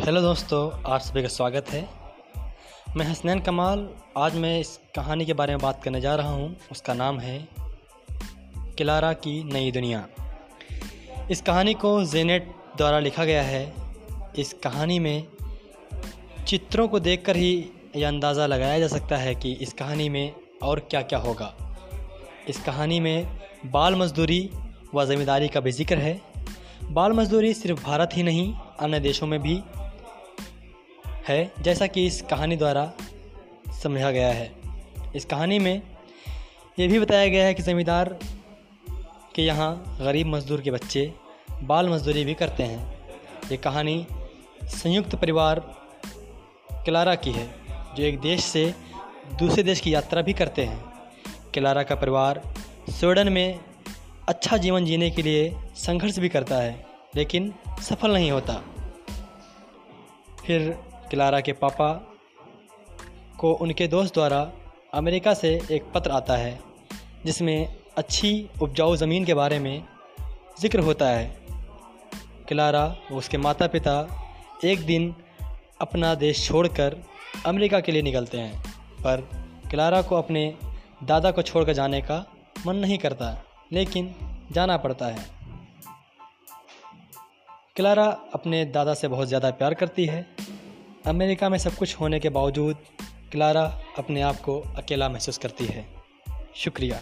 Hello दोस्तों, आप सभी का स्वागत है। मैं हसनैन कमाल, आज मैं इस कहानी के बारे में बात करने जा रहा हूँ। उसका नाम है किलारा की नई दुनिया। इस कहानी को जेनेट द्वारा लिखा गया है। इस कहानी में चित्रों को देखकर ही यह अंदाज़ा लगाया जा सकता है कि इस कहानी में और क्या क्या होगा। इस कहानी में बाल मजदूरी व ज़मींदारी का भी ज़िक्र है। बाल मजदूरी सिर्फ़ भारत ही नहीं, अन्य देशों में भी है, जैसा कि इस कहानी द्वारा समझा गया है। इस कहानी में ये भी बताया गया है कि ज़मींदार के यहाँ गरीब मजदूर के बच्चे बाल मजदूरी भी करते हैं। ये कहानी संयुक्त परिवार क्लारा की है, जो एक देश से दूसरे देश की यात्रा भी करते हैं। क्लारा का परिवार स्वीडन में अच्छा जीवन जीने के लिए संघर्ष भी करता है, लेकिन सफल नहीं होता। फिर क्लारा के पापा को उनके दोस्त द्वारा अमेरिका से एक पत्र आता है, जिसमें अच्छी उपजाऊ ज़मीन के बारे में ज़िक्र होता है। क्लारा व उसके माता पिता एक दिन अपना देश छोड़कर अमेरिका के लिए निकलते हैं, पर क्लारा को अपने दादा को छोड़कर जाने का मन नहीं करता, लेकिन जाना पड़ता है। क्लारा अपने दादा से बहुत ज़्यादा प्यार करती है अमेरिका में सब कुछ होने के बावजूद क्लारा अपने आप को अकेला महसूस करती है। शुक्रिया।